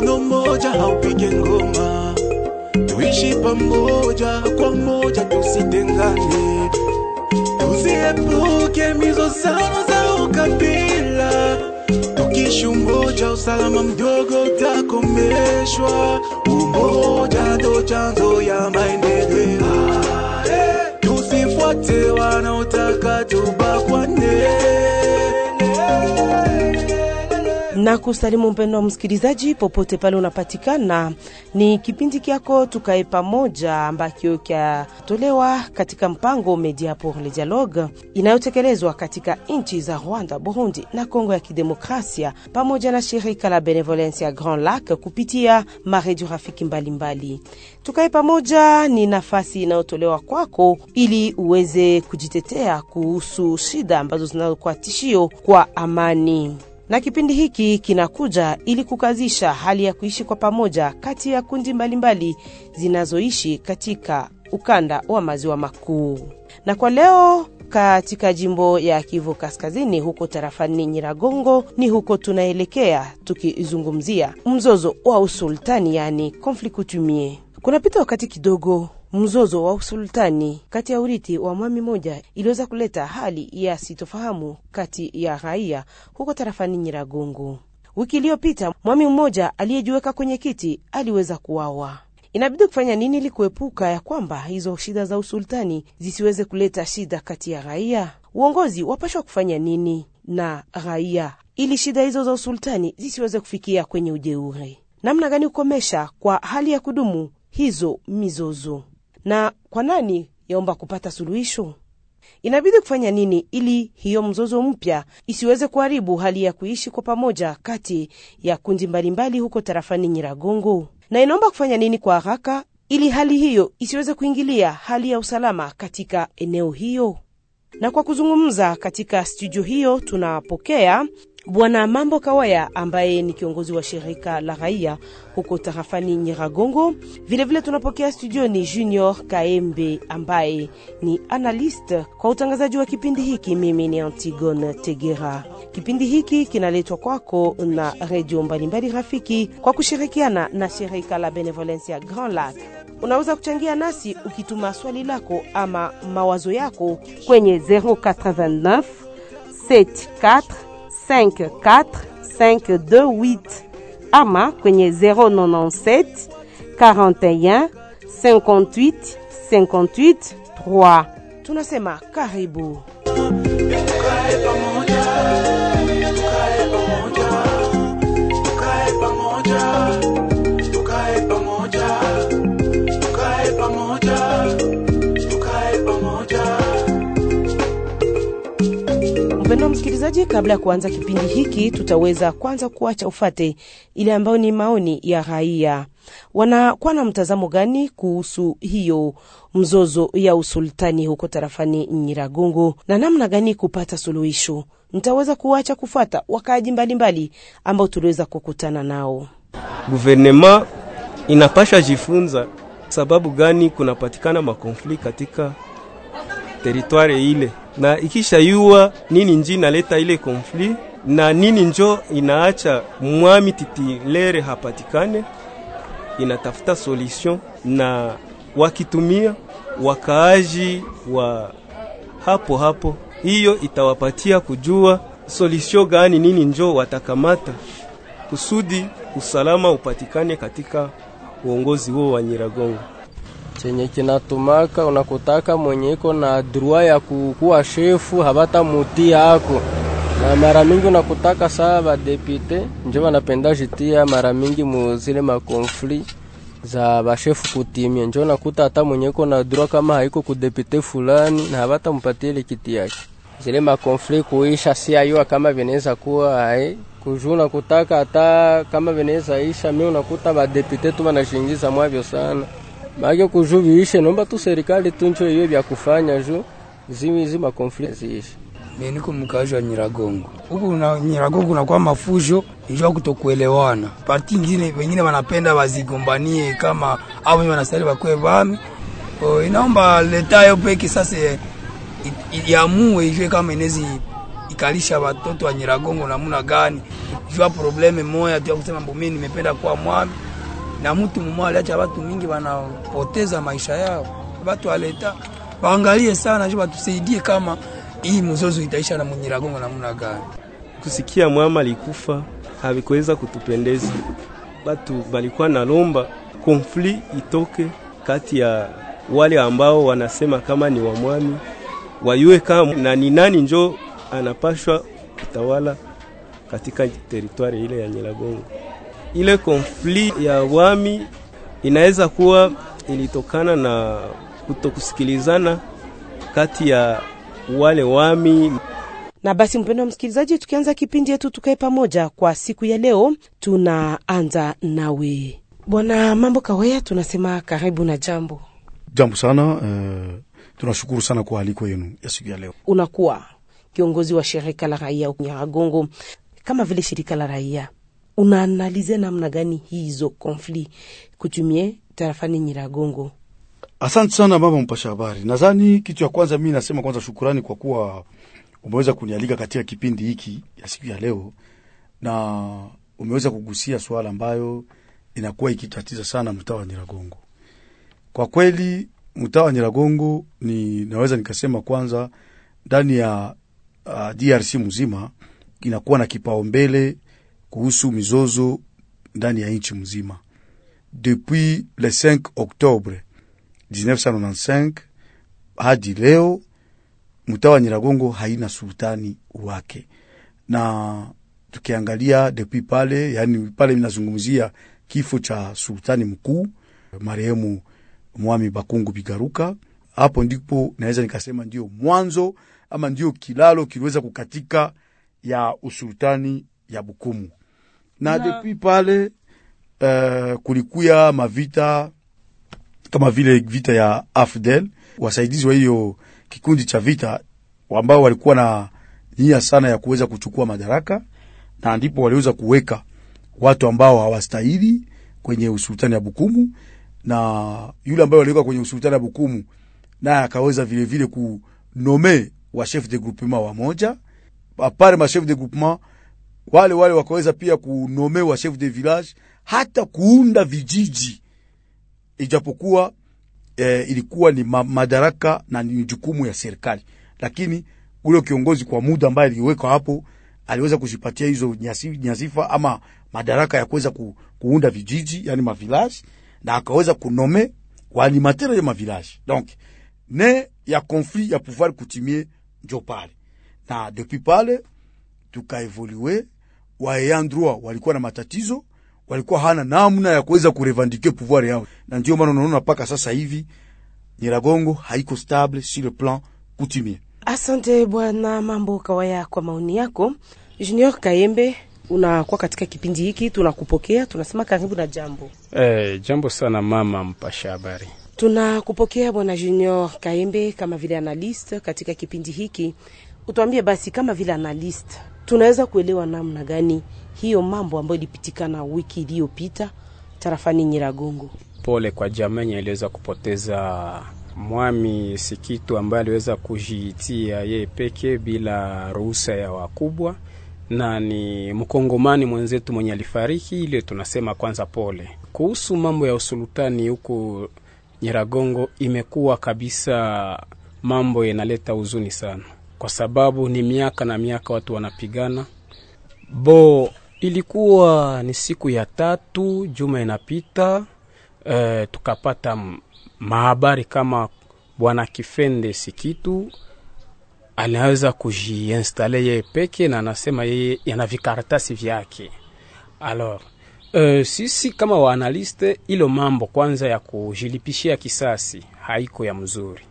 mkono mmoja haupige ngoma. Tuishi pamoja kwa moja tusitengane. Tusiepuke mizozano za ukabila. Tukishi umoja usalama mdogo utakomeshwa. Umoja ndo chanzo ya maendeleo. Tusifuate wanaotaka na kusalimu mpendo wa msikilizaji popote pale unapatikana. Ni kipindi kyako tukae pamoja ambacho kyatolewa katika mpango Media pour le Dialogue inayotekelezwa katika nchi za Rwanda, Burundi na Kongo ya Kidemokrasia pamoja na shirika la Benevolence ya Grand Lac kupitia maredio rafiki mbalimbali. Tukae pamoja ni nafasi inayotolewa kwako ili uweze kujitetea kuhusu shida ambazo zinazokuwa tishio kwa amani na kipindi hiki kinakuja ili kukazisha hali ya kuishi kwa pamoja kati ya kundi mbalimbali zinazoishi katika ukanda wa maziwa makuu. Na kwa leo katika jimbo ya Kivu Kaskazini, huko tarafani Nyiragongo, ni huko tunaelekea tukizungumzia mzozo wa usultani, yani conflict coutumier. Kunapita wakati kidogo mzozo wa usultani kati ya urithi wa mwami moja iliweza kuleta hali ya sitofahamu kati ya raia huko tarafani Nyiragongo. Wiki iliyopita mwami mmoja aliyejiweka kwenye kiti aliweza kuwawa. Inabidi kufanya nini ili kuepuka ya kwamba hizo shida za usultani zisiweze kuleta shida kati ya raia? Uongozi wapashwa kufanya nini na raia ili shida hizo za usultani zisiweze kufikia kwenye ujeuri? Namna gani kukomesha kwa hali ya kudumu hizo mizozo na kwa nani yaomba kupata suluhisho? Inabidi kufanya nini ili hiyo mzozo mpya isiweze kuharibu hali ya kuishi kwa pamoja kati ya kundi mbalimbali huko tarafani Nyiragongo? Na inaomba kufanya nini kwa haraka ili hali hiyo isiweze kuingilia hali ya usalama katika eneo hiyo? Na kwa kuzungumza katika studio hiyo tunapokea Bwana Mambo Kawaya ambaye ni kiongozi wa shirika la raia huko tarafani Nyiragongo. Vilevile tunapokea studioni Junior Kaembe ambaye ni analyst kwa utangazaji wa kipindi hiki. Mimi ni Antigone Tegera. Kipindi hiki kinaletwa kwako na redio mbalimbali rafiki kwa kushirikiana na shirika la Benevolence ya Grand Lac. Unaweza kuchangia nasi ukituma swali lako ama mawazo yako kwenye 089 74 54528 ama kwenye 097 41 58 58 3. Tunasema karibu. tukae pamoja msikilizaji, kabla ya kuanza kipindi hiki, tutaweza kwanza kuacha ufate ile ambayo ni maoni ya raia. Wanakuwa na mtazamo gani kuhusu hiyo mzozo ya usultani huko tarafani Nyiragongo na namna gani kupata suluhisho? Nitaweza kuacha kufata wakaaji mbalimbali ambao tuliweza kukutana nao. Guvernema inapasha jifunza sababu gani kunapatikana makonfli katika teritware ile, na ikishayua nini nji inaleta ile konfli na nini njo inaacha mwami titilere hapatikane, inatafuta solution na wakitumia wakaaji wa hapo hapo, hiyo itawapatia kujua solution gani, nini njo watakamata kusudi usalama upatikane katika uongozi huo wa Nyiragongo. Chenye kinatumaka unakutaka mwenye iko na drua ya kukuwa shefu habata muti yako, na mara mingi unakutaka saa badepite njo wanapenda jitia mara mingi muzile makonfli za bashefu kutimia, njo nakuta hata mwenye iko na droit kama haiko kudepite fulani na habata mpatie ile kiti yake. Zile makonfli kuisha si ayua kama vinaweza kuwa ai kujuna kutaka hata kama vinaweza isha, mimi unakuta badepite tu wanashingiza mwavyo sana Mage kuju viishe, nomba tu serikali tu njo iwe vya kufanya ju zimi zima konflikt ziishe. Mimi niko mkazi wa Nyiragongo. Huku na Nyiragongo kunakuwa mafujo, nijua kutokuelewana. Parti nyingine wengine wanapenda wazigombanie kama au wenye wanastahili bakwe bami. Oh, inaomba leta yo peke sasa iamue ijue kama inezi ikalisha watoto wa Nyiragongo namna gani jua probleme moya tu kusema mbo mimi nimependa kuwa mwami na mtu mmoja aliacha watu mingi wanapoteza maisha yao. Watu waleta waangalie sana, jua watusaidie kama hii mzozo itaisha na Munyiragongo namna gani. kusikia mama alikufa havikuweza kutupendeza. Batu balikuwa nalomba konfli itoke kati ya wale ambao wanasema kama ni wamwami, wayue kama na ni nani njo anapashwa kutawala katika teritwari ile ya Nyiragongo. Ile konfli ya wami inaweza kuwa ilitokana na kutokusikilizana kati ya wale wami Na basi mpendo wa msikilizaji, tukianza kipindi yetu tukae pamoja kwa siku ya leo, tunaanza nawe bwana Mambo Kawea, tunasema karibu na jambo. Jambo sana uh, tunashukuru sana kwa aliko yenu ya siku ya leo. Unakuwa kiongozi wa shirika la raia Nyiragongo, kama vile shirika la raia unaanalize namna gani hizo konfli kutumie tarafani Nyiragongo? Asante sana mama mpasha habari. Nadhani kitu ya kwanza mi nasema kwanza shukurani kwa kuwa umeweza kunialika katika kipindi hiki ya siku ya leo, na umeweza kugusia swala ambayo inakuwa ikitatiza sana mtaa wa Nyiragongo. Kwa kweli mtaa wa Nyiragongo ni naweza nikasema kwanza ndani ya uh, DRC mzima inakuwa na kipaumbele kuhusu mizozo ndani ya nchi mzima depuis le 5 octobre 1995 hadi leo mtaa wa Nyiragongo haina sultani wake, na tukiangalia depuis pale, yani pale inazungumzia kifo cha sultani mkuu marehemu Mwami Bakungu Bigaruka. Hapo ndipo naweza nikasema ndio mwanzo ama ndio kilalo kiliweza kukatika ya usultani ya Bukumu na, na depuis pale uh, kulikuya mavita kama vile vita ya AFDEL, wasaidizi wa hiyo kikundi cha vita ambao walikuwa na nia sana ya kuweza kuchukua madaraka, na ndipo waliweza kuweka watu ambao hawastahili kwenye usultani ya Bukumu, na yule ambaye waliweka kwenye usultani ya Bukumu naye akaweza vilevile kunome wa chef de groupement wa moja. Apare ma chef de groupement wale wale wakaweza pia kunome wa chef de village, hata kuunda vijiji. Ijapokuwa eh, ilikuwa ni ma, madaraka na ni jukumu ya serikali, lakini ule kiongozi kwa muda ambaye aliwekwa hapo aliweza kujipatia hizo nyasifa ama madaraka ya kuweza ku, kuunda vijiji yani mavilage, na akaweza kunome waanimatere ya mavilage. Donc ne ya conflit ya pouvoir kutimie njo pale, na depuis pale tukaevolue. Waeyan droit walikuwa na matatizo walikuwa hana namna ya kuweza kurevendike pouvoir yao, na ndio maana unaona mpaka sasa hivi Nyiragongo haiko stable sur le plan coutumier. Asante bwana Mambo Kawaya kwa maoni yako. Junior Kayembe, unakuwa katika kipindi hiki, tunakupokea tunasema karibu na jambo. Eh, jambo sana mama mpasha habari. Tunakupokea bwana Junior Kayembe kama vile analyst katika kipindi hiki. Utuambie basi, kama vile analyst, tunaweza kuelewa namna gani hiyo mambo ambayo ilipitikana wiki iliyopita tarafani Nyiragongo. Pole kwa jamii iliweza kupoteza mwami Sikitu ambaye aliweza kujiitia yeye peke bila ruhusa ya wakubwa, na ni mkongomani mwenzetu mwenye alifariki. Ile tunasema kwanza pole. Kuhusu mambo ya usultani huku Nyiragongo, imekuwa kabisa mambo yanaleta huzuni sana, kwa sababu ni miaka na miaka watu wanapigana bo ilikuwa ni siku ya tatu juma inapita, e, tukapata mahabari kama bwana Kifende Sikitu anaweza kujiinstale yeye peke na anasema yeye yana vikaratasi vyake. Alors e, sisi kama waanaliste, ilo mambo kwanza ya kujilipishia kisasi haiko ya mzuri,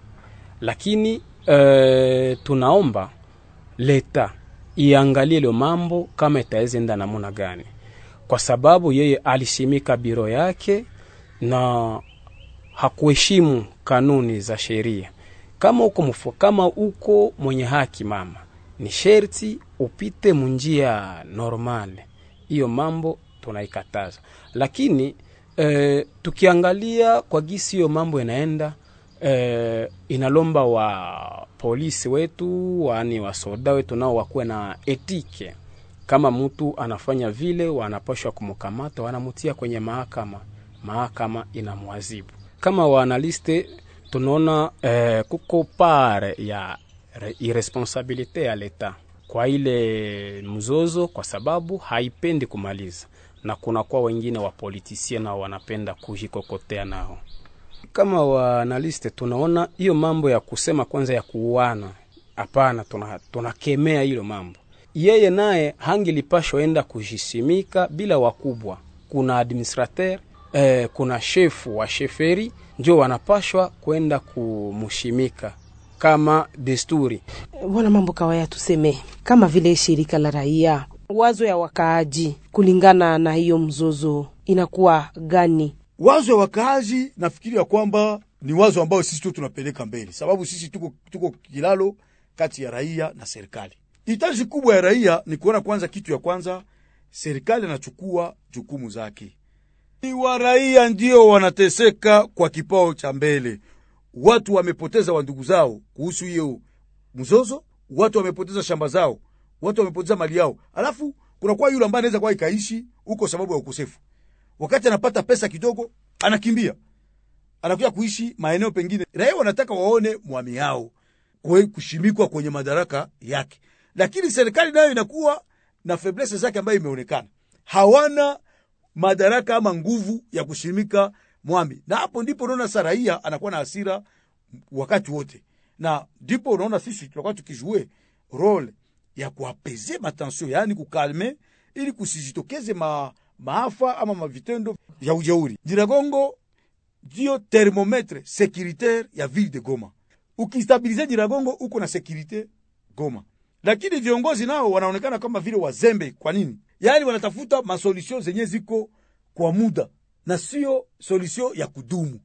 lakini e, tunaomba leta iangalie ile mambo kama itaweza enda namuna gani, kwa sababu yeye alishimika biro yake na hakuheshimu kanuni za sheria. Kama uko mfu, kama uko mwenye haki mama, ni sherti upite munjia normale. Hiyo mambo tunaikataza, lakini e, tukiangalia kwa gisi hiyo mambo inaenda e, inalomba wa polisi wetu wani wasoda wetu nao wakuwe na etike. Kama mtu anafanya vile, wanapashwa kumkamata, wanamutia kwenye mahakama, mahakama inamwazibu. Kama waanaliste tunaona eh, kuko pare ya re- irresponsabilite ya leta. Kwa ile mzozo, kwa sababu haipendi kumaliza, na kunakuwa wengine wapolitisie nao wanapenda kujikokotea nao kama waanaliste tunaona hiyo mambo ya kusema kwanza ya kuuana, hapana, tuna- tunakemea hilo mambo. Yeye naye hangilipashwa enda kujisimika bila wakubwa. Kuna administrateur eh, kuna shefu wa sheferi njo wanapashwa kwenda kumushimika kama desturi. Bwana Mambo Kawaya, tuseme kama vile shirika la raia, wazo ya wakaaji kulingana na hiyo mzozo inakuwa gani? Wazo ya wakaaji nafikiri ya kwamba ni wazo ambayo sisi tu tunapeleka mbele, sababu sisi tuko, tuko kilalo kati ya raia na serikali. Hitaji kubwa ya raia ni kuona kwanza, kitu ya kwanza, serikali anachukua jukumu zake. Ni wa raia ndio wanateseka kwa kipao cha mbele. Watu wamepoteza wandugu zao kuhusu hiyo mzozo, watu wamepoteza shamba zao, watu wamepoteza mali yao, alafu kunakuwa yule ambaye anaweza kuwa ikaishi huko sababu ya ukosefu wakati anapata pesa kidogo anakimbia. Anakuja kuishi maeneo pengine. Raia wanataka waone mwami yao kushimikwa kwenye madaraka yake, lakini serikali nayo inakuwa na feblese zake ambayo imeonekana, hawana madaraka ama nguvu ya kushimika mwami, na hapo ndipo unaona sa raia anakuwa na hasira wakati wote, na ndipo unaona sisi tunakuwa tukijue role ya kuapeze matension, yaani kukalme, ili kusijitokeze ma, maafa ama mavitendo vya ujeuri. Nyiragongo ndio termometre securitaire ya ville de Goma. Ukistabilize Nyiragongo uko na securite Goma, lakini viongozi nao wanaonekana kama vile wazembe. Kwa nini? Yaani wanatafuta masolution zenye ziko kwa muda na sio solution ya kudumu.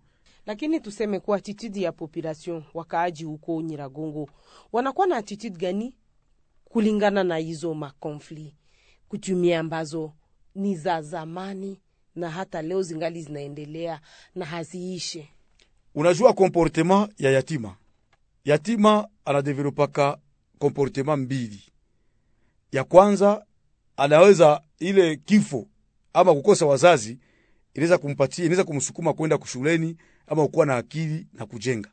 Lakini tuseme kwa attitude ya population, wakaaji huko Nyiragongo wanakuwa na attitude gani kulingana na hizo makonfli kutumia ambazo ni za zamani na hata leo zingali zinaendelea na haziishe? Unajua komportema ya yatima, yatima anadevelopaka komportema mbili. Ya kwanza anaweza ile kifo ama kukosa wazazi inaweza kumpatia inaweza kumsukuma kwenda kushuleni ama kuwa na akili na kujenga.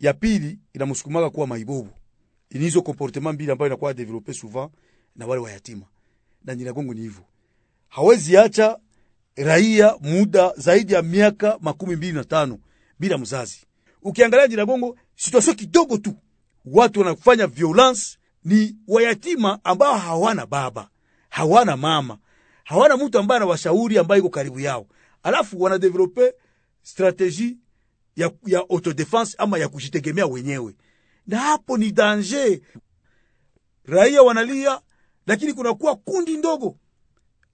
Ya pili inamsukumaka kuwa maibovu. Ni hizo comportement mbili ambayo inakuwa develope souvent na wale wa yatima, na Nyiragongo ni hivyo, hawezi acha raia muda zaidi ya miaka makumi mbili na tano bila mzazi. Ukiangalia Nyiragongo situasio kidogo tu, watu wanafanya violence ni wayatima ambao hawana baba, hawana mama, hawana mtu ambaye anawashauri ambaye iko karibu yao, alafu wanadevelope strategie ya, ya autodefense ama ya kujitegemea wenyewe, na hapo ni danger. Raia wanalia, lakini kunakuwa kundi ndogo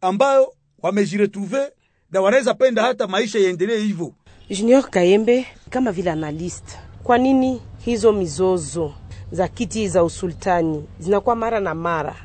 ambayo wamejiretrouve na wanaweza penda hata maisha yaendelee hivyo. Junior Kayembe, kama vile analyst, kwa nini hizo mizozo za kiti za usultani zinakuwa mara na mara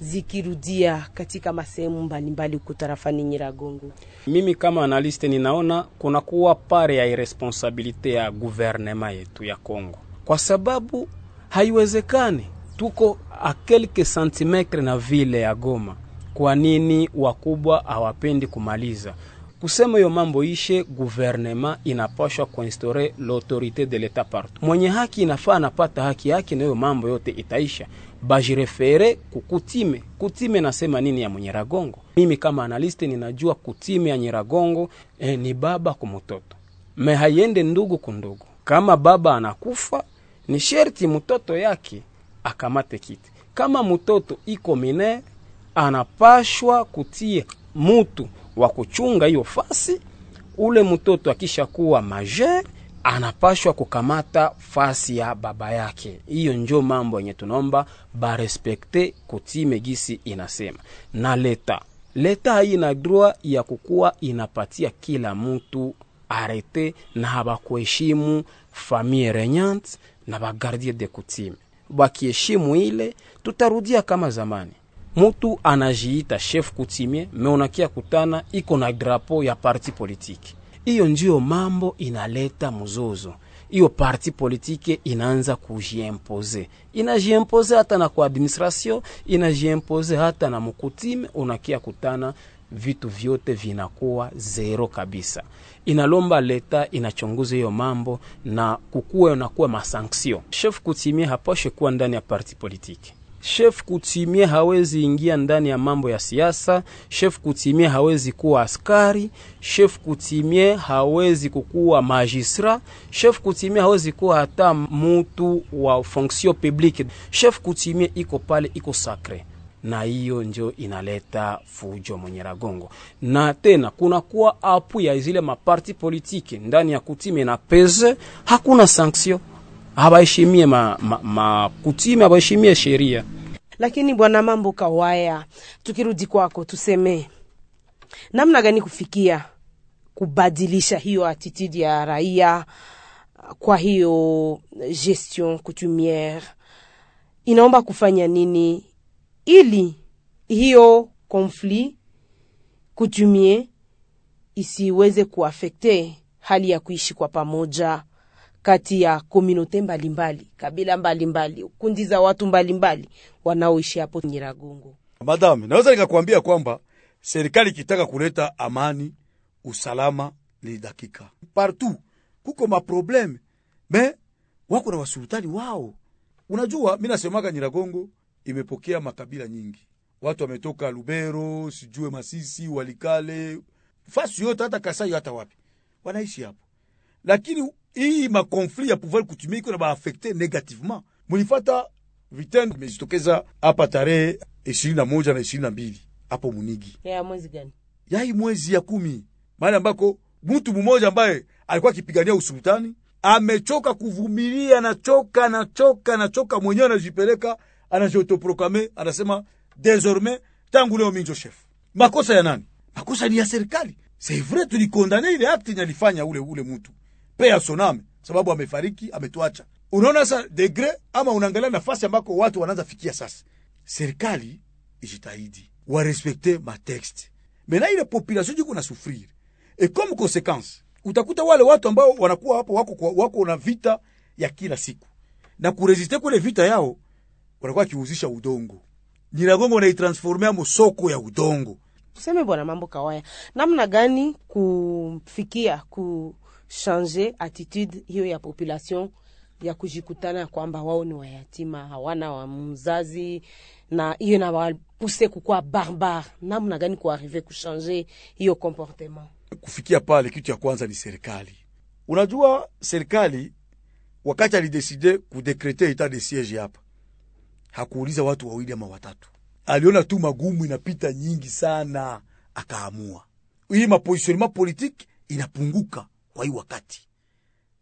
zikirudia katika masehemu mbalimbali huko tarafani Nyiragongo? Mimi kama analiste ninaona kunakuwa pare ya irresponsabilite ya guvernema yetu ya Kongo, kwa sababu haiwezekani tuko a kelke santimetre na vile ya Goma. Kwa nini wakubwa hawapendi kumaliza kusema hiyo mambo ishe? Guvernema inapashwa kuinstore l'autorite de l'etat partout. Mwenye haki inafaa anapata haki yake, na hiyo mambo yote itaisha. Bajirefere kukutime kutime, nasema nini ya Nyiragongo? Mimi kama analiste ninajua kutime ya Nyiragongo eh, ni baba kumutoto me haiende ndugu kundugu. Kama baba anakufa ni sherti mtoto yake akamate kiti. Kama mtoto iko mine anapashwa kutia mutu wa kuchunga hiyo fasi. Ule mtoto akishakuwa majeur anapashwa kukamata fasi ya baba yake. Hiyo njo mambo yenye tunaomba barespekte kutime gisi inasema na leta leta haina droit ya kukuwa inapatia kila mtu arete na habakuheshimu famille regnante na bagardie de coutume. Bakiheshimu ile, tutarudia kama zamani. Mutu anajiita chef kutimie me unakia kutana iko na drapo ya parti politiki. Hiyo ndio mambo inaleta mzozo. hiyo parti politike inaanza kujiempoze, inajiempoze hata na kwa administration, inajiempoze hata na mukutime. Unakia kutana vitu vyote vinakuwa zero kabisa. Inalomba leta inachunguza hiyo mambo na kukuwe nakuwa masanksio. Chef kutimie hapashe kuwa ndani ya parti politike chef kutimie hawezi ingia ndani ya mambo ya siasa. Chef kutimie hawezi kuwa askari. Chef kutimie hawezi kukuwa magistrat. Chef kutimie hawezi kuwa hata mutu wa fonction publique. Chef kutimie iko pale, iko sacre, na hiyo njo inaleta fujo Mwenyeragongo. Na tena kunakuwa apu ya zile maparti politike ndani ya Kutimie na peze, hakuna sanction habaheshimie makutime ma, kutime sheria. Lakini bwana mambo kawaya, tukirudi kwako, tuseme namna gani kufikia kubadilisha hiyo attitude ya raia kwa hiyo gestion coutumiere, inaomba kufanya nini ili hiyo conflit coutumier isiweze kuafekte hali ya kuishi kwa pamoja kati ya komunote mbalimbali, kabila mbalimbali, kundi za watu mbalimbali wanaoishi hapo Nyiragongo. Madame, naweza nikakwambia kwamba serikali ikitaka kuleta amani, usalama ni dakika partout. Kuko maprobleme me wako na wasultani wao. Unajua, mi nasemaka Nyiragongo imepokea makabila nyingi, watu wametoka Lubero, sijue Masisi, Walikale, fasi yote, hata Kasai, hata wapi wanaishi hapo, lakini hii makonflit ya pouvoir kutumia iko na baafekte negativement. Mulifata vitendo vimejitokeza hapa tarehe ishirini na moja na ishirini na mbili hapo Munigi Ya mwezi gani? yai mwezi ya kumi, mahali ambako mtu mmoja ambaye alikuwa akipigania usultani amechoka kuvumilia, anachoka anachoka anachoka, mwenyewe anajipeleka anajiotoprokame, anasema desormais, tangu leo minjo chef. Makosa ya nani? Makosa ni ya serikali. C'est vrai, tulikondane ile akti nalifanya ule ule mtu pe asoname, sababu amefariki ametuacha. Unaona sasa degre ama unaangalia nafasi ambako watu wanaanza fikia sasa. Serikali ijitahidi warespekte matexte mena, ile population jiko na sufrir e comme consequence, utakuta wale watu ambao wanakuwa hapo wako, wako na vita ya kila siku na kuresiste kule vita yao, wanakuwa kiuzisha udongo. Nyiragongo wanaitransformea mosoko ya udongo. Tuseme bwana mambo kawaya, namna gani kufikia kushanje attitude hiyo ya population ya kujikutana kwamba wao ni wayatima, hawana wa mzazi, na hiyo nawapuse kukuwa barbar. Namna gani kuarive kushanje hiyo comportement? kufikia pale, kitu ya kwanza ni serikali. Unajua, serikali wakati alideside kudekrete etat de siege hapa, hakuuliza watu wawili ama watatu, aliona tu magumu inapita nyingi sana, akaamua hii mapositionnement politique inapunguka kwa hii wakati.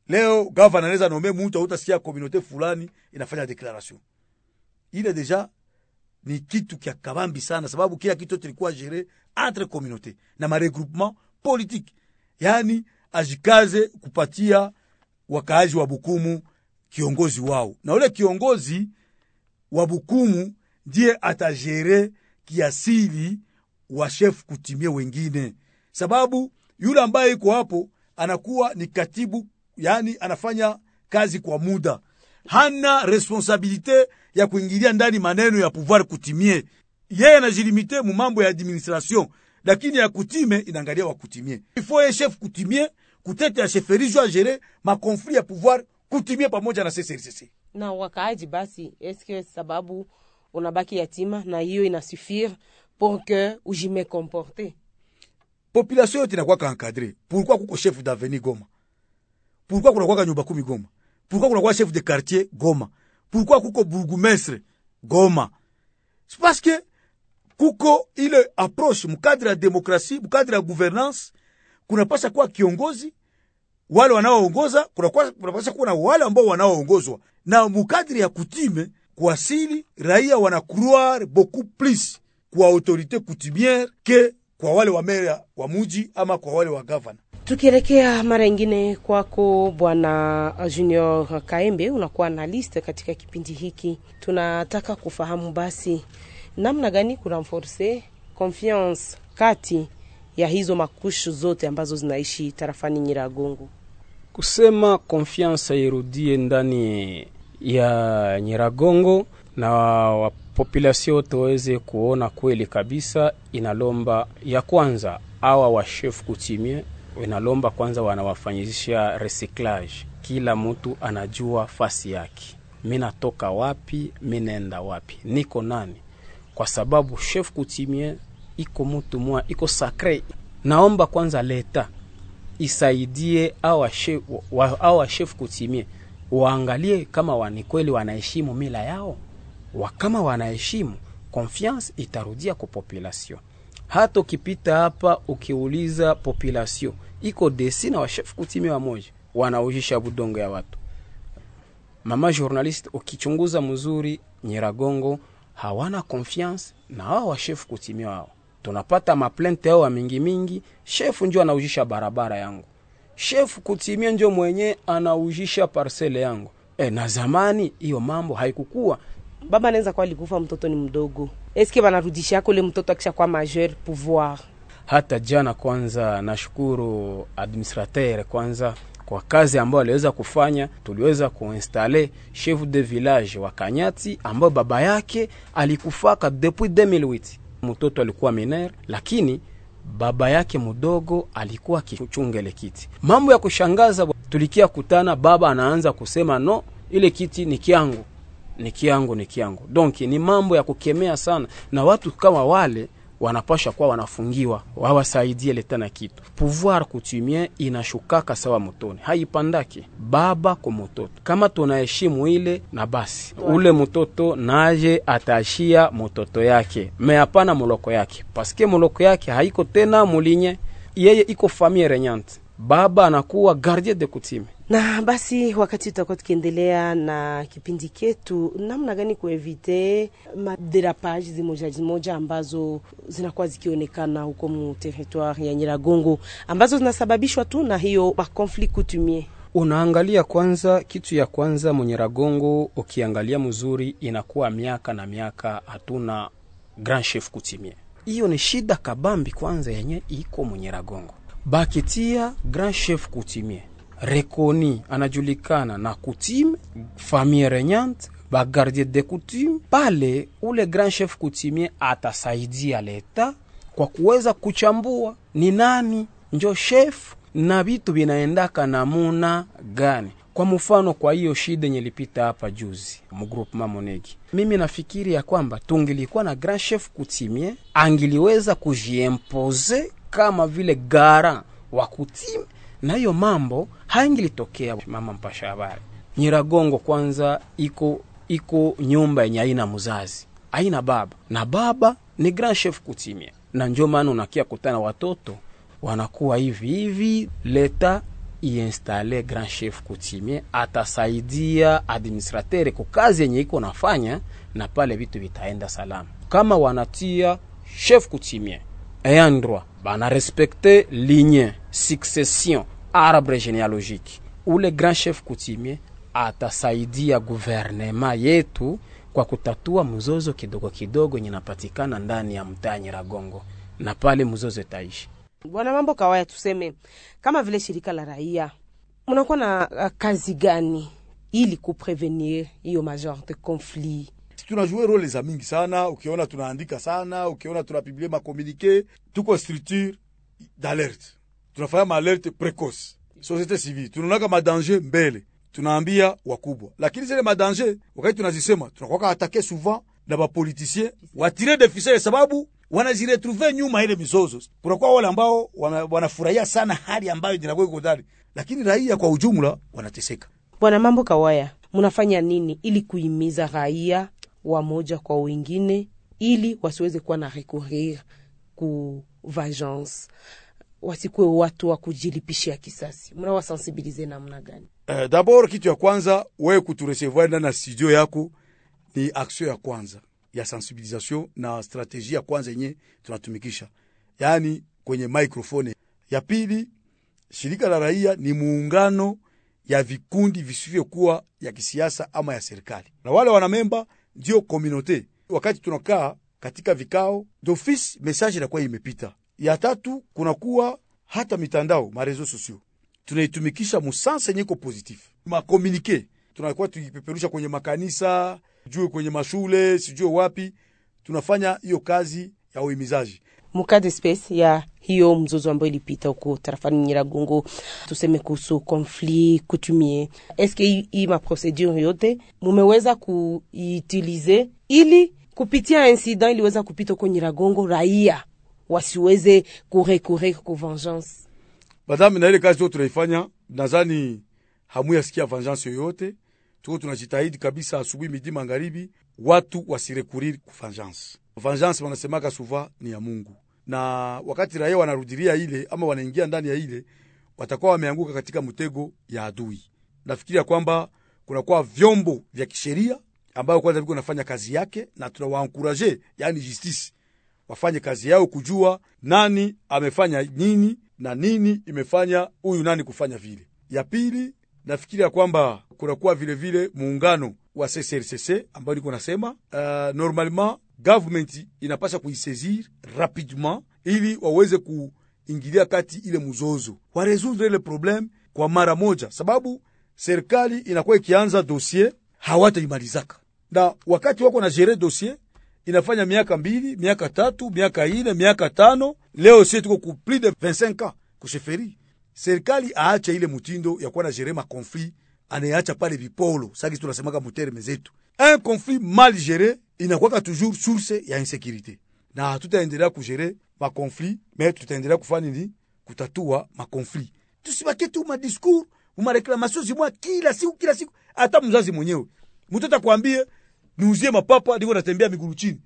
Leo gavana anaweza nombe mtu autasikia komunote fulani inafanya declaration. Ile, deja ni kitu kya kabambi sana, sababu kila kitu yote ilikuwa gere entre komunote na maregroupement politique, yaani ajikaze kupatia wakaaji wa Bukumu kiongozi wao, na ule kiongozi wa Bukumu ndiye atagere kiasili wa shefu kutimia wengine, sababu yule ambaye iko hapo anakuwa ni katibu, yaani anafanya kazi kwa muda, hana responsabilite ya kuingilia ndani maneno ya pouvoir kutimie. Yeye anajilimite mu mambo ya administration, lakini ya kutime inaangalia wa kutimie. Ifo ye chef kutimie kutete ya chefferie a gere ma conflit ya pouvoir kutimie pamoja na CCRCC. na wakaaji basi, eske sababu unabaki yatima na hiyo inasufire pour que ujime comporte population yote inakuwaka encadre Pourquoi kuko chef d'avenue Goma? Pourquoi kunakuwa nyumba kumi Goma? Pourquoi kunakuwa chef de quartier Goma? Pourquoi kuko bourgmestre Goma? C'est parce que kuko ile approche mkadri ya demokrasi, mkadri ya gouvernance, kunapasha kuwa kiongozi wale wanaoongoza, kunapasha kuwa na wale ambao wanaoongozwa na mukadri ya kutime kuasili, raia wanacroire beaucoup plus kwa autorité coutumière ke kwa wale wa meya wa muji ama kwa wale wa gavana. Tukielekea mara ingine kwako Bwana Junior Kaembe, unakuwa na liste katika kipindi hiki. Tunataka kufahamu basi namna gani kurenforce confiance kati ya hizo makushu zote ambazo zinaishi tarafani Nyiragongo. kusema confiance irudie ndani ya Nyiragongo na wa population tuweze kuona kweli kabisa, inalomba ya kwanza awa wa chef coutumier inalomba kwanza wanawafanyisha recyclage, kila mtu anajua fasi yake, mi natoka wapi, mi naenda wapi, niko nani, kwa sababu chef kutimie iko mtu mwa iko sakre. Naomba kwanza leta isaidie awa chef, wa, awa chef kutimie waangalie kama wani kweli wanaheshimu mila yao wa kama wanaheshimu, confiance itarudia kwa population. Hata ukipita hapa ukiuliza population iko desi na washefu kutimi wa moja wanaujisha budongo ya watu. Mama journalist, ukichunguza mzuri, Nyiragongo hawana confiance na hao washefu kutimi wao. Tunapata maplente yao mingi mingi, shefu njo anaujisha barabara yangu, shefu kutimia njo mwenye anaujisha parcele yangu. E, na zamani hiyo mambo haikukua baba anaweza kuwa alikufa mtoto ni mdogo, eske banarudisha kule mtoto akisha kwa majeur pouvoir. hata jana kwanza nashukuru administrateur kwanza kwa kazi ambayo aliweza kufanya. Tuliweza kuinstale chef de village wa Kanyati ambayo baba yake alikufaka depuis 2008. Mtoto alikuwa mineur, lakini baba yake mdogo alikuwa akichunga ile kiti. Mambo ya kushangaza, tulikia kutana, baba anaanza kusema no, ile kiti ni kiangu ni kiangu ni kiangu. Donc ni mambo ya kukemea sana, na watu kama wale wanapasha kuwa wanafungiwa, wawasaidie leta na kitu. Pouvoir coutumier inashukaka sawa motoni, haipandaki baba kwa mtoto. Kama tunaheshimu ile na basi, ule mtoto naje ataashia mtoto yake, me hapana muloko yake, paske muloko yake haiko tena mulinye, yeye iko famille regnante, baba anakuwa gardien de coutume na basi wakati tutakuwa tukiendelea na kipindi ketu, namna gani kuevite maderapage zimoja zimoja ambazo zinakuwa zikionekana huko mu territoire ya Nyiragongo ambazo zinasababishwa tu na hiyo makonflit coutumier. Unaangalia kwanza, kitu ya kwanza Munyiragongo, ukiangalia mzuri, inakuwa miaka na miaka hatuna grand chef coutumier. Hiyo ni shida kabambi kwanza yenye iko Munyiragongo, bakitia grand chef coutumier rekoni anajulikana na kutime, famille regnante ba gardien de coutume pale, ule grand chef coutumier atasaidia leta kwa kuweza kuchambua ni nani njo chef na vitu vinaendaka namuna gani. Kwa mfano, kwa hiyo shida yenye lipita hapa juzi mugroupement Mamonegi, mimi nafikiri ya kwamba tungilikuwa na grand chef kutimie, angiliweza kujiempose kama vile gara wa coutume na hiyo mambo haingilitokea. Mama mpasha habari, Nyiragongo kwanza iko iko nyumba yenye aina mzazi, aina baba, na baba ni grand chef kutimia, na njo maana unakia kutana watoto wanakuwa hivi hivi. Leta iinstale grand chef kutimie, atasaidia administrateur kwa kazi yenye iko nafanya, na pale vitu vitaenda salama. Kama wanatia chef kutimie ayant droit bana respecte ligne succession arbre genealogique, ule grand chef coutumier atasaidia guvernema yetu kwa kutatua mzozo kidogo kidogo nyinapatikana ndani ya mtaa Nyiragongo, na pale mzozo itaishi. Bwana mambo kawaya, tuseme kama vile shirika la raia, mnakuwa na uh, kazi gani ili kuprevenir hiyo major de conflit? Tunajue role za mingi sana. Ukiona tunaandika sana, ukiona tunapiblie makomunike, tuko structure d'alerte, tunafanya maalerte precoce. Societe civile tunaonaka madanger mbele, tunaambia wakubwa, lakini zile madanger wakati tunazisema tunakwaka atake souvent na bapolitisien watire de sababu wanaziretrouve nyuma ile mizozo. Kunakuwa wale ambao wanafurahia sana hali ambayo inakuwa iko ndani, lakini raia kwa ujumla wanateseka. Bwana mambo kawaya, mnafanya nini ili kuhimiza raia wamoja kwa wengine ili wasiweze kuwa na recourir ku vengeance, wasikuwe watu wa kujilipishia kisasi. Mnawasensibilize namna gani? Uh, dabord kitu ya kwanza wewe kuturesevoir ndani ya studio yako ni action ya kwanza ya sensibilisation na strategie ya kwanza yenye tunatumikisha, yaani kwenye microphone. Ya pili, shirika la raia ni muungano ya vikundi visivyokuwa ya kisiasa ama ya serikali, na wale wanamemba ndio komunote. Wakati tunakaa katika vikao d'office, message inakuwa imepita. Ya tatu, kunakuwa hata mitandao marezo sosio, tunaitumikisha musansa yenye iko positif. Makomunike tunakuwa tukipeperusha kwenye makanisa jue kwenye mashule sijue wapi. Tunafanya hiyo kazi ya uhimizaji mukade space ya hiyo mzozo ambayo ilipita huko tarafani Nyiragongo, tuseme kuhusu conflit coutumier, eske hii- maprocedure yote mumeweza kuitilize? Ili kupitia incident iliweza kupita huko Nyiragongo, raia wasiweze kurecourir ku vengeance? madame na ile kazi tu tunaifanya nadhani hamuyasikia vengeance yoyote. Tuko tunajitahidi kabisa asubuhi midi magharibi watu wasirekuriri ku vengeance vengeance wanasemaka suva ni ya mungu na wakati raia wanarudilia ile ama wanaingia ndani ya ile watakuwa wameanguka katika mtego ya adui nafikiria kwamba kunakuwa vyombo vya kisheria ambayo kwanza viko nafanya kazi yake na tunawaankuraje, yani justice wafanye kazi yao kujua nani amefanya nini na nini imefanya huyu nani kufanya vile. Ya pili, nafikiri ya kwamba kunakuwa vile vile muungano wa CCRCC ambayo niko nasema uh, normalement government inapasha kuisaisir rapidement ili waweze kuingilia kati ile mzozo waresoudre ile probleme kwa mara moja, sababu serikali inakuwa ikianza dossier hawataimalizaka, na wakati wako na gere dossier inafanya miaka mbili miaka tatu miaka ine miaka tano. Leo sie tuko ku plus de 25 ans kusheferi serikali aache ile mutindo ya kuwa na gere makonflit anayeacha pale vipolo saki tunasemaka muterme zetu. Un conflit mal gere inakwaka toujours source ya insekurite, na hatutaendelea kugere makonflit me tutaendelea kufanya nini? Kutatua makonflit tusibakie tu madiscours mumareklamation zimwa kila siku kila siku. Hata mzazi mwenyewe. Mtoto akwambie niuzie mapapa ndivyo natembea miguru chini.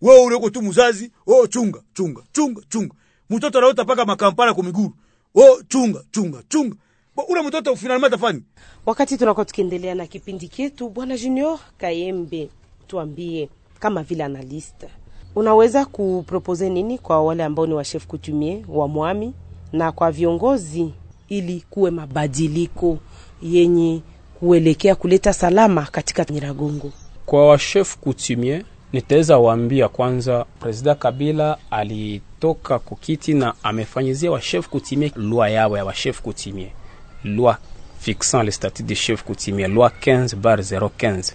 Wewe ulioko tu mzazi oh chunga chunga chunga chunga. Mtoto anaota paka makampana kwa miguru oh chunga chunga chunga ule mtoto finalement atafani. Wakati tunakuwa tukiendelea na kipindi chetu, bwana Junior Kayembe, tuambie kama vile analista, unaweza kupropose nini kwa wale ambao ni washef kutumie wa mwami na kwa viongozi, ili kuwe mabadiliko yenye kuelekea kuleta salama katika Nyiragongo? Kwa washef coutumier nitaweza waambia kwanza, Presida Kabila alitoka kukiti na amefanyizia washef kutimie loi yao ya washef kutimie loi fixant le statut de chef coutumier, loi 15 bar 015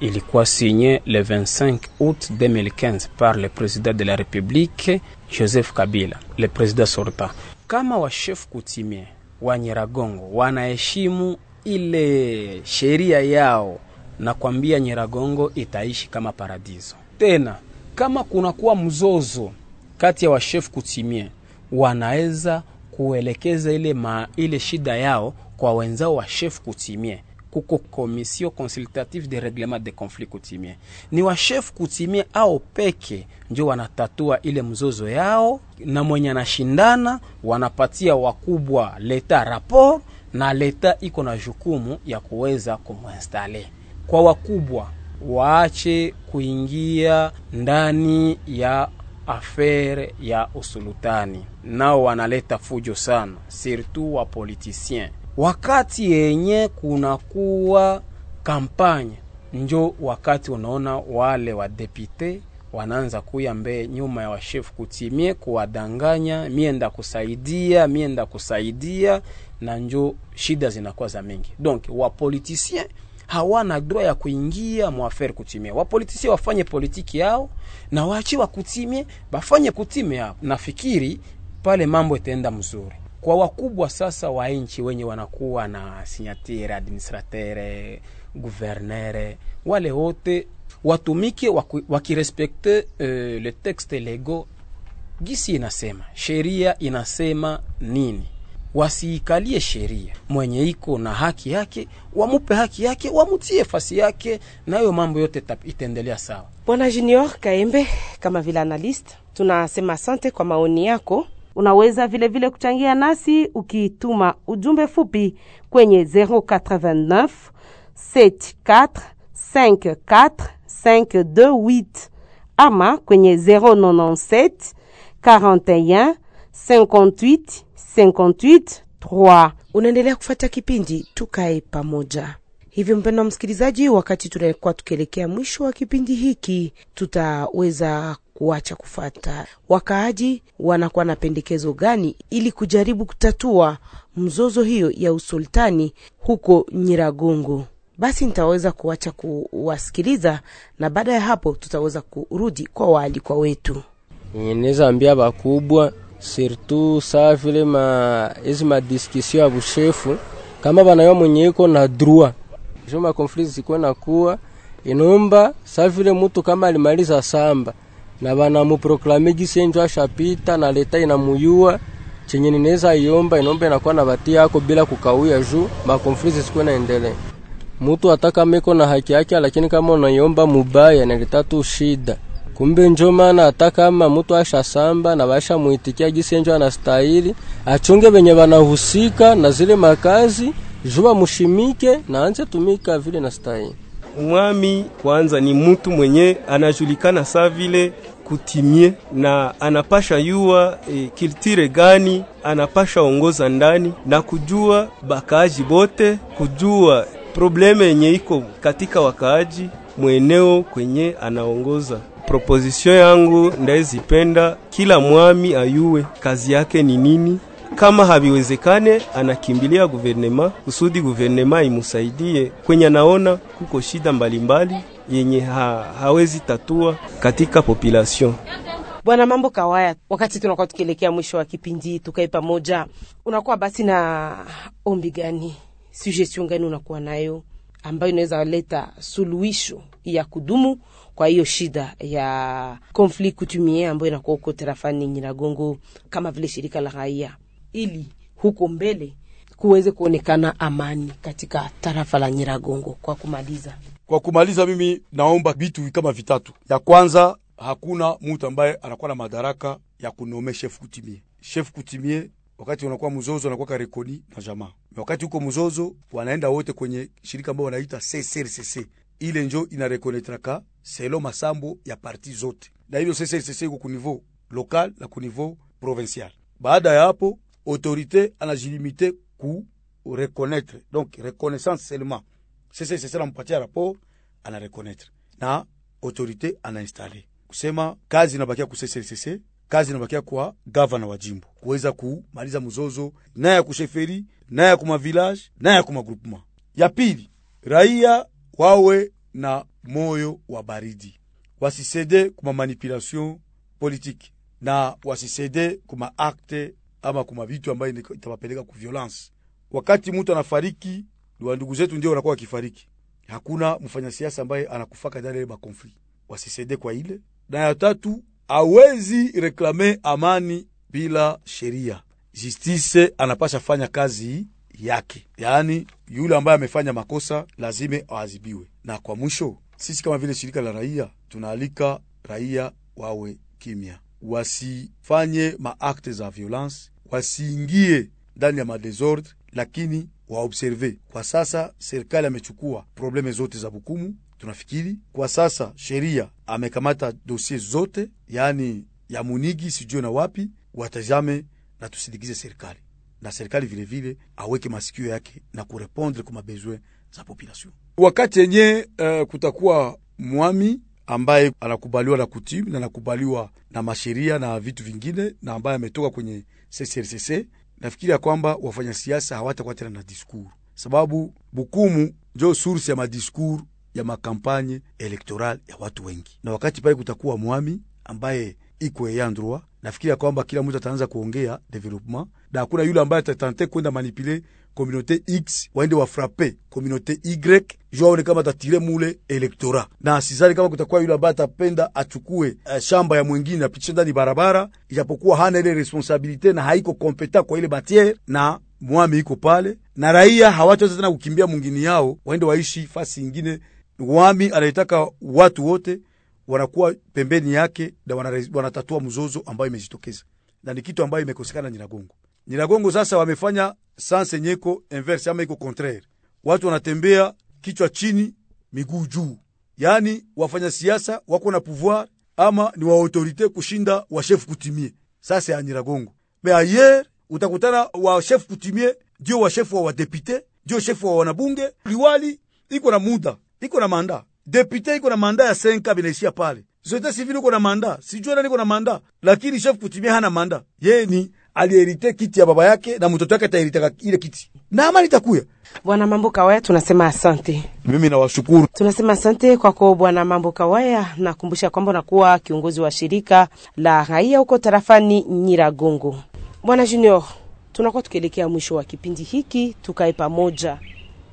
ilikuwa signé le 25 août 2015 par le président de la République Joseph Kabila, le président sortant. Kama washef coutumier wa Nyiragongo wanaheshimu ile sheria yao na kwambia Nyiragongo itaishi kama paradiso. Tena kama kunakuwa mzozo kati ya washef kutimie, wanaweza kuelekeza ile, ma, ile shida yao kwa wenzao wa chef kutimie kuko commission consultative de reglement de conflit coutumier. Ni wa chef coutumier au peke ndio wanatatua ile mzozo yao, na mwenye anashindana wanapatia wakubwa leta rapport, na leta iko na jukumu ya kuweza kumwinstale. Kwa wakubwa waache kuingia ndani ya afere ya usulutani, nao wanaleta fujo sana, surtout wa politicien wakati yenye kunakuwa kampanya njo wakati unaona wale wadepute wanaanza kuya mbe nyuma ya washefu kutimie kuwadanganya, mienda kusaidia mienda kusaidia, na njo shida zinakuwa za mingi. Donc wapolitisien hawana droit ya kuingia mwafere kutimia. Wapolitisie wafanye politiki yao na waache wakutimie bafanye kutime yao. Nafikiri pale mambo itaenda mzuri. Kwa wakubwa sasa wa nchi wenye wanakuwa na signature administratere guvernere wale wote watumike wakirespekte uh, le texte lego. Gisi inasema sheria inasema nini wasiikalie sheria. Mwenye iko na haki yake wamupe haki yake wamutie fasi yake nayo mambo yote itaendelea sawa. Bwana junior kaembe kama vile analyst tunasema asante kwa maoni yako. Unaweza vilevile vile kuchangia nasi ukituma ujumbe fupi kwenye 089 74 54 528 ama kwenye 097 41 58 58 3 unaendelea kufata kipindi tukae pamoja Hivyo mpendwa msikilizaji, wakati tunakuwa tukielekea mwisho wa kipindi hiki, tutaweza kuacha kufata wakaaji wanakuwa na pendekezo gani ili kujaribu kutatua mzozo hiyo ya usultani huko Nyiragongo. Basi nitaweza kuacha kuwasikiliza na baada ya hapo tutaweza kurudi kwa waalikwa wetu. Ninaweza ambia bakubwa surtout saa vile ma hizi madiskusio ya bushefu kama banayo mwenye iko na droit. Jo ma conflit zikuwe na kuwa inomba saa vile mutu kama alimaliza samba. Na banamuproklame gisenjo ashapita na leta inamuyua chenye ninaweza iomba inomba inakuwa na bati yako bila kukawia juu ma conflit zikuwe naendelea mutu ataka meko na haki yake, lakini kama unaiomba mubaya inaleta tu shida. Kumbe njo maana hata kama mtu ashasamba na basha muitikia gisi njo anastahili, achunge benye banahusika na zile makazi juba mushimike na anze tumika vile nastahili. Mwami kwanza ni mtu mwenye anajulikana saa vile kutimie na anapasha yua e, kiltire gani anapasha ongoza ndani na kujua bakaaji bote, kujua probleme yenye iko katika wakaaji mweneo kwenye anaongoza. Proposition yangu ndaezipenda kila mwami ayue kazi yake ni nini. Kama haviwezekane, anakimbilia guvernema kusudi guvernema imusaidie kwenye anaona kuko shida mbalimbali yenye ha, hawezi tatua katika population. Bwana Mambo Kawaya, wakati tunakuwa tukielekea mwisho wa kipindi, tukae pamoja, unakuwa basi na ombi gani, suggestion gani unakuwa nayo ambayo inaweza leta suluhisho ya kudumu kwa hiyo shida ya conflit kutumie ambayo inakuwa huko tarafani Nyiragongo, kama vile shirika la raia, ili huko mbele kuweze kuonekana amani katika tarafa la Nyiragongo. Kwa kumaliza, Kwa kumaliza, mimi naomba vitu kama vitatu. Ya kwanza, hakuna mtu ambaye anakuwa na madaraka ya kunome chef kutimie. Chef coutumier wakati unakuwa mzozo anakuwa karekoni na jamaa, wakati huko mzozo wanaenda wote kwenye shirika ambao wanaita CCRCC, ile njo inarekonetraka selo masambo ya parti zote, na hivyo CCRCC iko ku niveau local na ku niveau provincial. Baada ya hapo autorite anajilimite ku reconnaître, donc reconnaissance seulement. CCRCC anampatia rapport ana reconnaître na autorite anainstale kusema kazi inabakia ku CCRCC kazi inabakia kwa gavana wa jimbo. Kuweza kumaliza mzozo na ya kusheferi na ya kuma village na ya kuma groupement. Ya pili, raia wawe na moyo wa baridi, wasisede kuma manipulation politiki na wasisede kuma akte ama kuma vitu ambayo itawapeleka ku violence. Wakati mtu anafariki, wa ndugu zetu ndio wanakuwa wakifariki, hakuna mfanya siasa ambaye anakufaka ndani ya makonfli, wasisede kwa ile. Na ya tatu awezi reklame amani bila sheria. Justice anapasha fanya kazi yake, yaani yule ambaye amefanya makosa lazime aadhibiwe. Na kwa mwisho, sisi kama vile shirika la raia tunaalika raia wawe kimya, wasifanye maakte za violence, wasiingie ndani ya madesordre, lakini waobserve. Kwa sasa serikali amechukua probleme zote za Bukumu tunafikiri kwa sasa sheria amekamata dosie zote, yaani ya Munigi sijue na wapi, watazame na tusindikize serikali na serikali vilevile aweke masikio yake na kurepondre kwa mabezwe za population. Wakati yenye uh, kutakuwa mwami ambaye anakubaliwa na kutimu na anakubaliwa na masheria na vitu vingine na ambaye ametoka kwenye CCRCC, nafikiri ya kwamba wafanya siasa hawatakuwa tena na diskuru, sababu Bukumu njo source ya madiskuru ya makampanye elektoral ya watu wengi, na wakati pale kutakuwa mwami ambaye iko yandroa, nafikiri kwamba kila mtu ataanza kuongea development, na hakuna yule ambaye atatante kwenda manipule communauté X waende wafrape communauté Y juu aone kama atatire mule elektora, na sizani kama kutakuwa yule ambaye atapenda achukue uh, shamba ya mwingine apitishe ndani barabara, ijapokuwa hana ile responsabilite na haiko kompeta kwa ile matiere na mwami iko pale na raia hawataweza tena kukimbia mwingine yao waende waishi fasi ingine. Mwami anaitaka watu wote wanakuwa pembeni yake na wanatatua mzozo ambayo imejitokeza, na ni kitu ambayo imekosekana Nyiragongo. Nyiragongo sasa wamefanya sanse nyeko inverse ama iko contraire, watu wanatembea kichwa chini miguu juu, yaani wafanya siasa wako na pouvoir ama ni wa autorite kushinda wa chef kutimie. Sasa ya Nyiragongo. Me ayer utakutana wa chef kutimie ndio wa chef wa wadepute ndio chef wa wanabunge. Liwali iko na muda iko na manda depute iko na manda ya senka binaishia pale societe sivili uko na manda sijua nani iko na manda lakini chef kutumia hana manda yeye ni alierite kiti ya baba yake na mtoto wake ataeritaka ile kiti na amani itakuya Bwana Mambo Kawaya, tunasema asante. mimi nawashukuru Tunasema asante kwako Bwana Mambo Kawaya. Nakumbusha kwamba unakuwa kiongozi wa shirika la raia huko tarafani Nyiragongo. Bwana Junior, tunakuwa tukielekea mwisho wa kipindi hiki, tukae pamoja.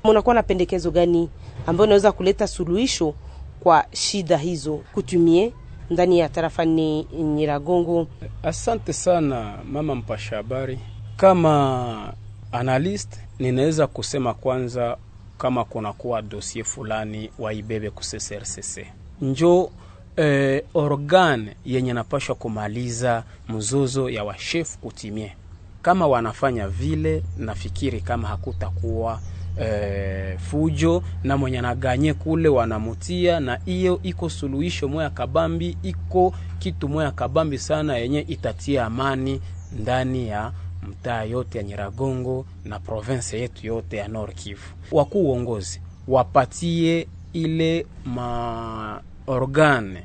Unakuwa na pendekezo gani ambayo inaweza kuleta suluhisho kwa shida hizo kutumie ndani ya tarafa ni Nyiragongo? Asante sana mama mpasha habari. Kama analyst, ninaweza kusema kwanza, kama kunakuwa dosie fulani waibebe ku CCRCC njo eh, organ yenye napashwa kumaliza mzozo ya washef kutimie. Kama wanafanya vile, nafikiri kama hakutakuwa eh, fujo na mwenye anaganye kule wanamutia, na hiyo iko suluhisho moya kabambi, iko kitu moya kabambi sana yenye itatia amani ndani ya mtaa yote ya Nyiragongo na province yetu yote ya Nord Kivu. Wakuu uongozi wapatie ile maorgane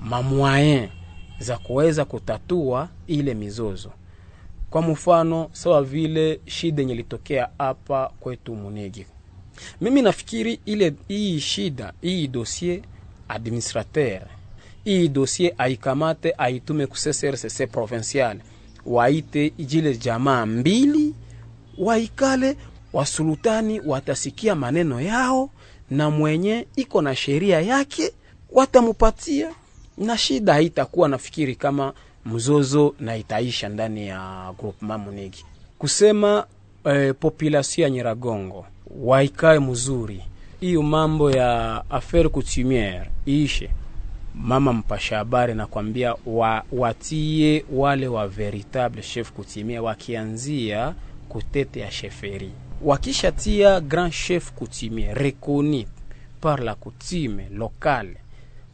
organe za kuweza kutatua ile mizozo. Kwa mfano sawa vile shida yenye litokea hapa kwetu Munigi, mimi nafikiri ile hii shida hii dossier administrateur hii dossier aikamate aitume ku CCRCC provincial, waite jile jamaa mbili waikale, wasulutani watasikia maneno yao, na mwenye iko na sheria yake watamupatia, na shida haitakuwa nafikiri kama mzozo na itaisha ndani ya groupement Munigi. Kusema eh, population ya Nyiragongo waikae mzuri, hiyo mambo ya affaire coutumiere iishe. Mama mpasha habari nakwambia, wa, watie wale wa veritable chef coutumier wakianzia kutete ya sheferi, wakishatia grand chef coutumier reconnu par la coutume locale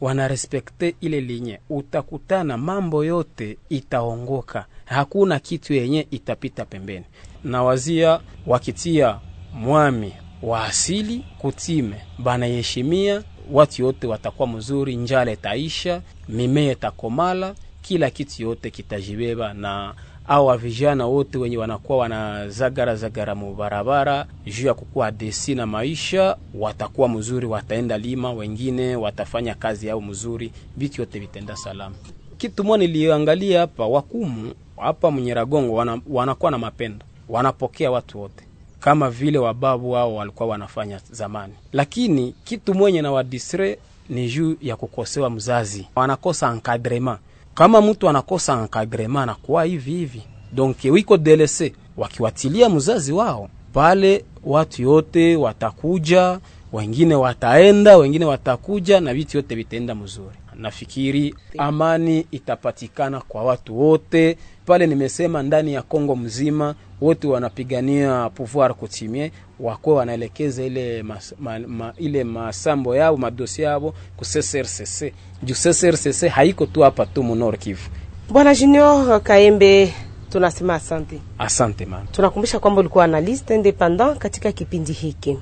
wanarespekte ile linye, utakutana mambo yote itaongoka, hakuna kitu yenye itapita pembeni. Na wazia wakitia mwami wa asili kutime. Banayeshimia, watu yote watakuwa mzuri, njala itaisha, mimea itakomala, kila kitu yote kitajibeba na awa vijana wote wenye wanakuwa wanazagara zagara mu barabara juu ya kukuwa desi na maisha, watakuwa mzuri, wataenda lima, wengine watafanya kazi yao mzuri, vitu yote vitenda salama. Kitu mwa niliyoangalia hapa, wakumu hapa Mnyiragongo wana, wanakuwa na mapendo, wanapokea watu wote kama vile wababu wao walikuwa wanafanya zamani, lakini kitu mwenye na wadistre ni juu ya kukosewa mzazi, wanakosa encadrement kama mtu anakosa encadrement anakuwa hivi hivi, donc wiko delese, wakiwatilia mzazi wao pale, watu yote watakuja, wengine wataenda, wengine watakuja, na vitu yote vitaenda mzuri. Nafikiri amani itapatikana kwa watu wote pale. Nimesema ndani ya Kongo mzima wote wanapigania pouvoir coutumier, wako wanaelekeza ile mas, ma, ma, ile masambo yao madosi yao ku CCRCC juu CCRCC haiko tu hapa tu Nord Kivu. Bwana Junior Kaembe, tunasema asante. Asante mama. Tunakumbusha kwamba ulikuwa analyst independent katika kipindi hiki.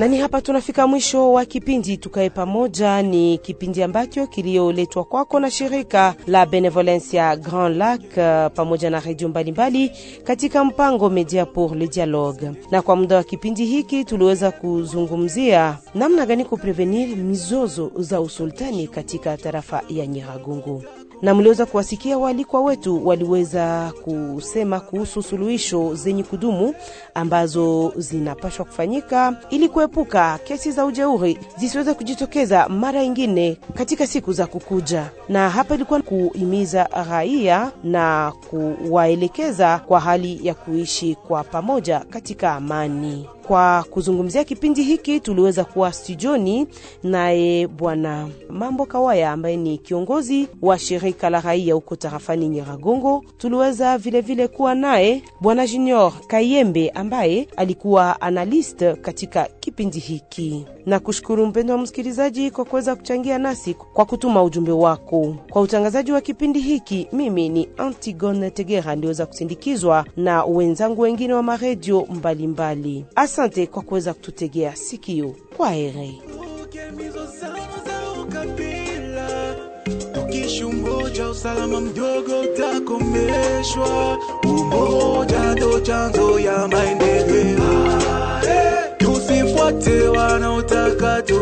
Na ni hapa tunafika mwisho wa kipindi tukae pamoja. Ni kipindi ambacho kilioletwa kwako na shirika la Benevolencia Grand Lac uh, pamoja na redio mbalimbali katika mpango Media pour le Dialogue. Na kwa muda wa kipindi hiki tuliweza kuzungumzia namna gani kuprevenir mizozo za usultani katika tarafa ya Nyiragongo na mliweza kuwasikia waalikwa wetu waliweza kusema kuhusu suluhisho zenye kudumu ambazo zinapashwa kufanyika ili kuepuka kesi za ujeuri zisiweze kujitokeza mara ingine katika siku za kukuja. Na hapa ilikuwa kuhimiza raia na kuwaelekeza kwa hali ya kuishi kwa pamoja katika amani. Kwa kuzungumzia kipindi hiki tuliweza kuwa studioni naye bwana Mambo Kawaya ambaye ni kiongozi wa shirika la raia huko tarafani Nyiragongo. Tuliweza vilevile vile kuwa naye bwana Junior Kayembe ambaye alikuwa analyst katika kipindi hiki, na kushukuru mpendo wa msikilizaji kwa kuweza kuchangia nasi kwa kutuma ujumbe wako. Kwa utangazaji wa kipindi hiki, mimi ni Antigone Tegera, ndiweza kusindikizwa na wenzangu wengine wa maredio mbalimbali. Asante kwa kuweza kututegea sikio. Kwa heri. Tukishumoja usalama mdogo utakomeshwa, umoja ndo chanzo ya maendeleo. Tusifuate wanaotaka tu